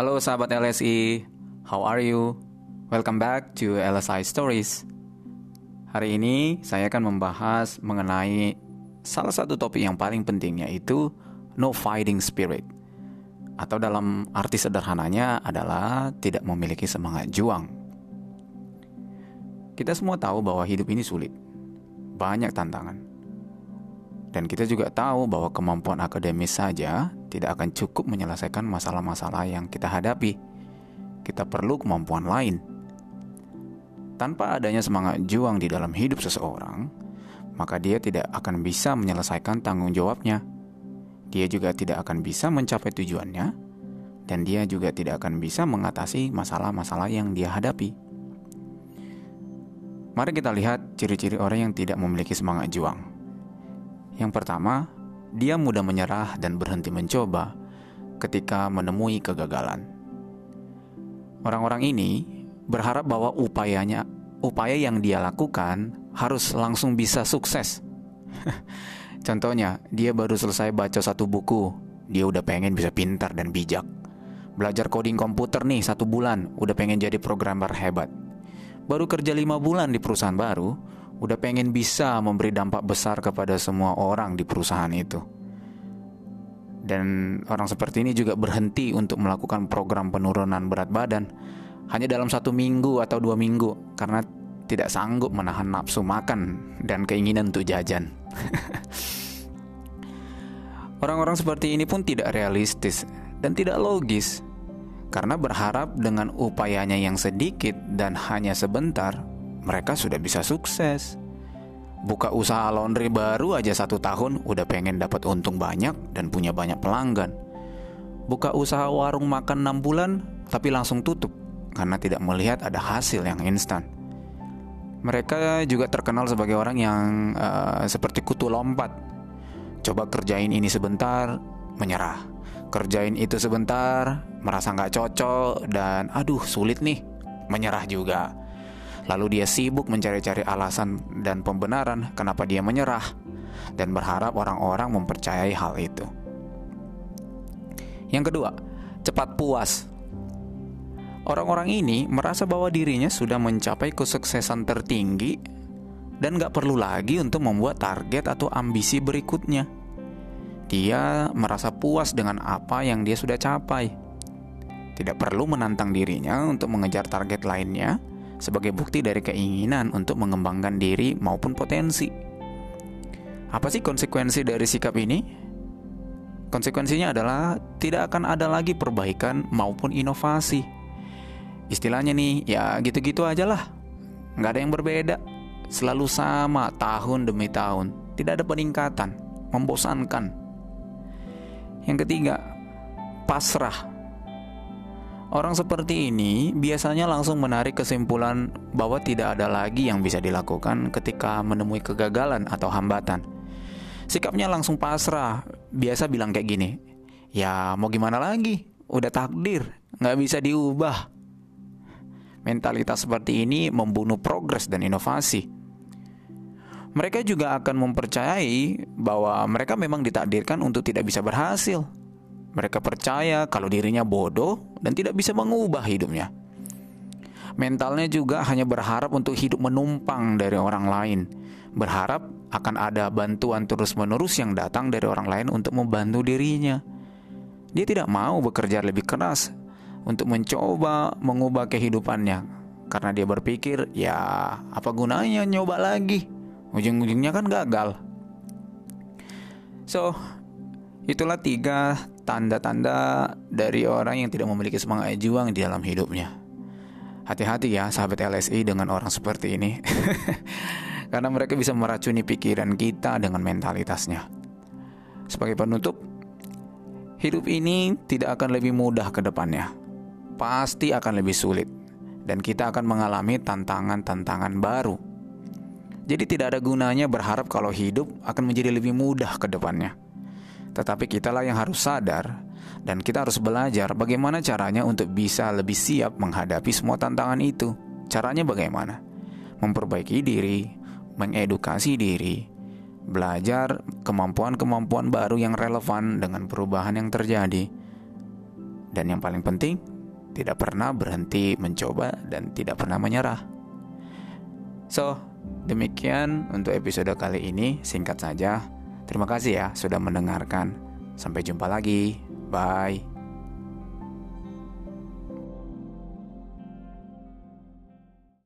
Halo sahabat LSI, how are you? Welcome back to LSI Stories. Hari ini saya akan membahas mengenai salah satu topik yang paling penting yaitu no fighting spirit. Atau dalam arti sederhananya adalah tidak memiliki semangat juang. Kita semua tahu bahwa hidup ini sulit. Banyak tantangan. Dan kita juga tahu bahwa kemampuan akademis saja tidak akan cukup menyelesaikan masalah-masalah yang kita hadapi. Kita perlu kemampuan lain. Tanpa adanya semangat juang di dalam hidup seseorang, maka dia tidak akan bisa menyelesaikan tanggung jawabnya. Dia juga tidak akan bisa mencapai tujuannya, dan dia juga tidak akan bisa mengatasi masalah-masalah yang dia hadapi. Mari kita lihat ciri-ciri orang yang tidak memiliki semangat juang. Yang pertama, dia mudah menyerah dan berhenti mencoba ketika menemui kegagalan. Orang-orang ini berharap bahwa upayanya, upaya yang dia lakukan harus langsung bisa sukses. Contohnya, dia baru selesai baca satu buku, dia udah pengen bisa pintar dan bijak. Belajar coding komputer nih satu bulan, udah pengen jadi programmer hebat. Baru kerja lima bulan di perusahaan baru, udah pengen bisa memberi dampak besar kepada semua orang di perusahaan itu. Dan orang seperti ini juga berhenti untuk melakukan program penurunan berat badan hanya dalam satu minggu atau dua minggu karena tidak sanggup menahan nafsu makan dan keinginan untuk jajan. Orang-orang seperti ini pun tidak realistis dan tidak logis karena berharap dengan upayanya yang sedikit dan hanya sebentar, mereka sudah bisa sukses. Buka usaha laundry baru aja satu tahun udah pengen dapat untung banyak dan punya banyak pelanggan. Buka usaha warung makan 6 bulan tapi langsung tutup karena tidak melihat ada hasil yang instan. Mereka juga terkenal sebagai orang yang uh, seperti kutu lompat. Coba kerjain ini sebentar, menyerah kerjain itu sebentar, merasa nggak cocok, dan aduh sulit nih, menyerah juga. Lalu dia sibuk mencari-cari alasan dan pembenaran kenapa dia menyerah, dan berharap orang-orang mempercayai hal itu. Yang kedua, cepat puas. Orang-orang ini merasa bahwa dirinya sudah mencapai kesuksesan tertinggi dan gak perlu lagi untuk membuat target atau ambisi berikutnya dia merasa puas dengan apa yang dia sudah capai. Tidak perlu menantang dirinya untuk mengejar target lainnya sebagai bukti dari keinginan untuk mengembangkan diri maupun potensi. Apa sih konsekuensi dari sikap ini? Konsekuensinya adalah tidak akan ada lagi perbaikan maupun inovasi. Istilahnya nih, ya gitu-gitu aja lah. Nggak ada yang berbeda. Selalu sama tahun demi tahun. Tidak ada peningkatan. Membosankan. Yang ketiga, pasrah. Orang seperti ini biasanya langsung menarik kesimpulan bahwa tidak ada lagi yang bisa dilakukan ketika menemui kegagalan atau hambatan. Sikapnya langsung pasrah, biasa bilang kayak gini, ya mau gimana lagi, udah takdir, nggak bisa diubah. Mentalitas seperti ini membunuh progres dan inovasi mereka juga akan mempercayai bahwa mereka memang ditakdirkan untuk tidak bisa berhasil. Mereka percaya kalau dirinya bodoh dan tidak bisa mengubah hidupnya. Mentalnya juga hanya berharap untuk hidup menumpang dari orang lain, berharap akan ada bantuan terus-menerus yang datang dari orang lain untuk membantu dirinya. Dia tidak mau bekerja lebih keras untuk mencoba mengubah kehidupannya karena dia berpikir, "Ya, apa gunanya nyoba lagi?" ujung-ujungnya kan gagal. So, itulah tiga tanda-tanda dari orang yang tidak memiliki semangat juang di dalam hidupnya. Hati-hati ya sahabat LSI dengan orang seperti ini. Karena mereka bisa meracuni pikiran kita dengan mentalitasnya. Sebagai penutup, hidup ini tidak akan lebih mudah ke depannya. Pasti akan lebih sulit dan kita akan mengalami tantangan-tantangan baru jadi tidak ada gunanya berharap kalau hidup akan menjadi lebih mudah ke depannya. Tetapi kitalah yang harus sadar dan kita harus belajar bagaimana caranya untuk bisa lebih siap menghadapi semua tantangan itu. Caranya bagaimana? Memperbaiki diri, mengedukasi diri, belajar kemampuan-kemampuan baru yang relevan dengan perubahan yang terjadi, Dan yang paling penting, tidak pernah berhenti mencoba dan tidak pernah menyerah. So, demikian untuk episode kali ini. Singkat saja. Terima kasih ya sudah mendengarkan. Sampai jumpa lagi. Bye.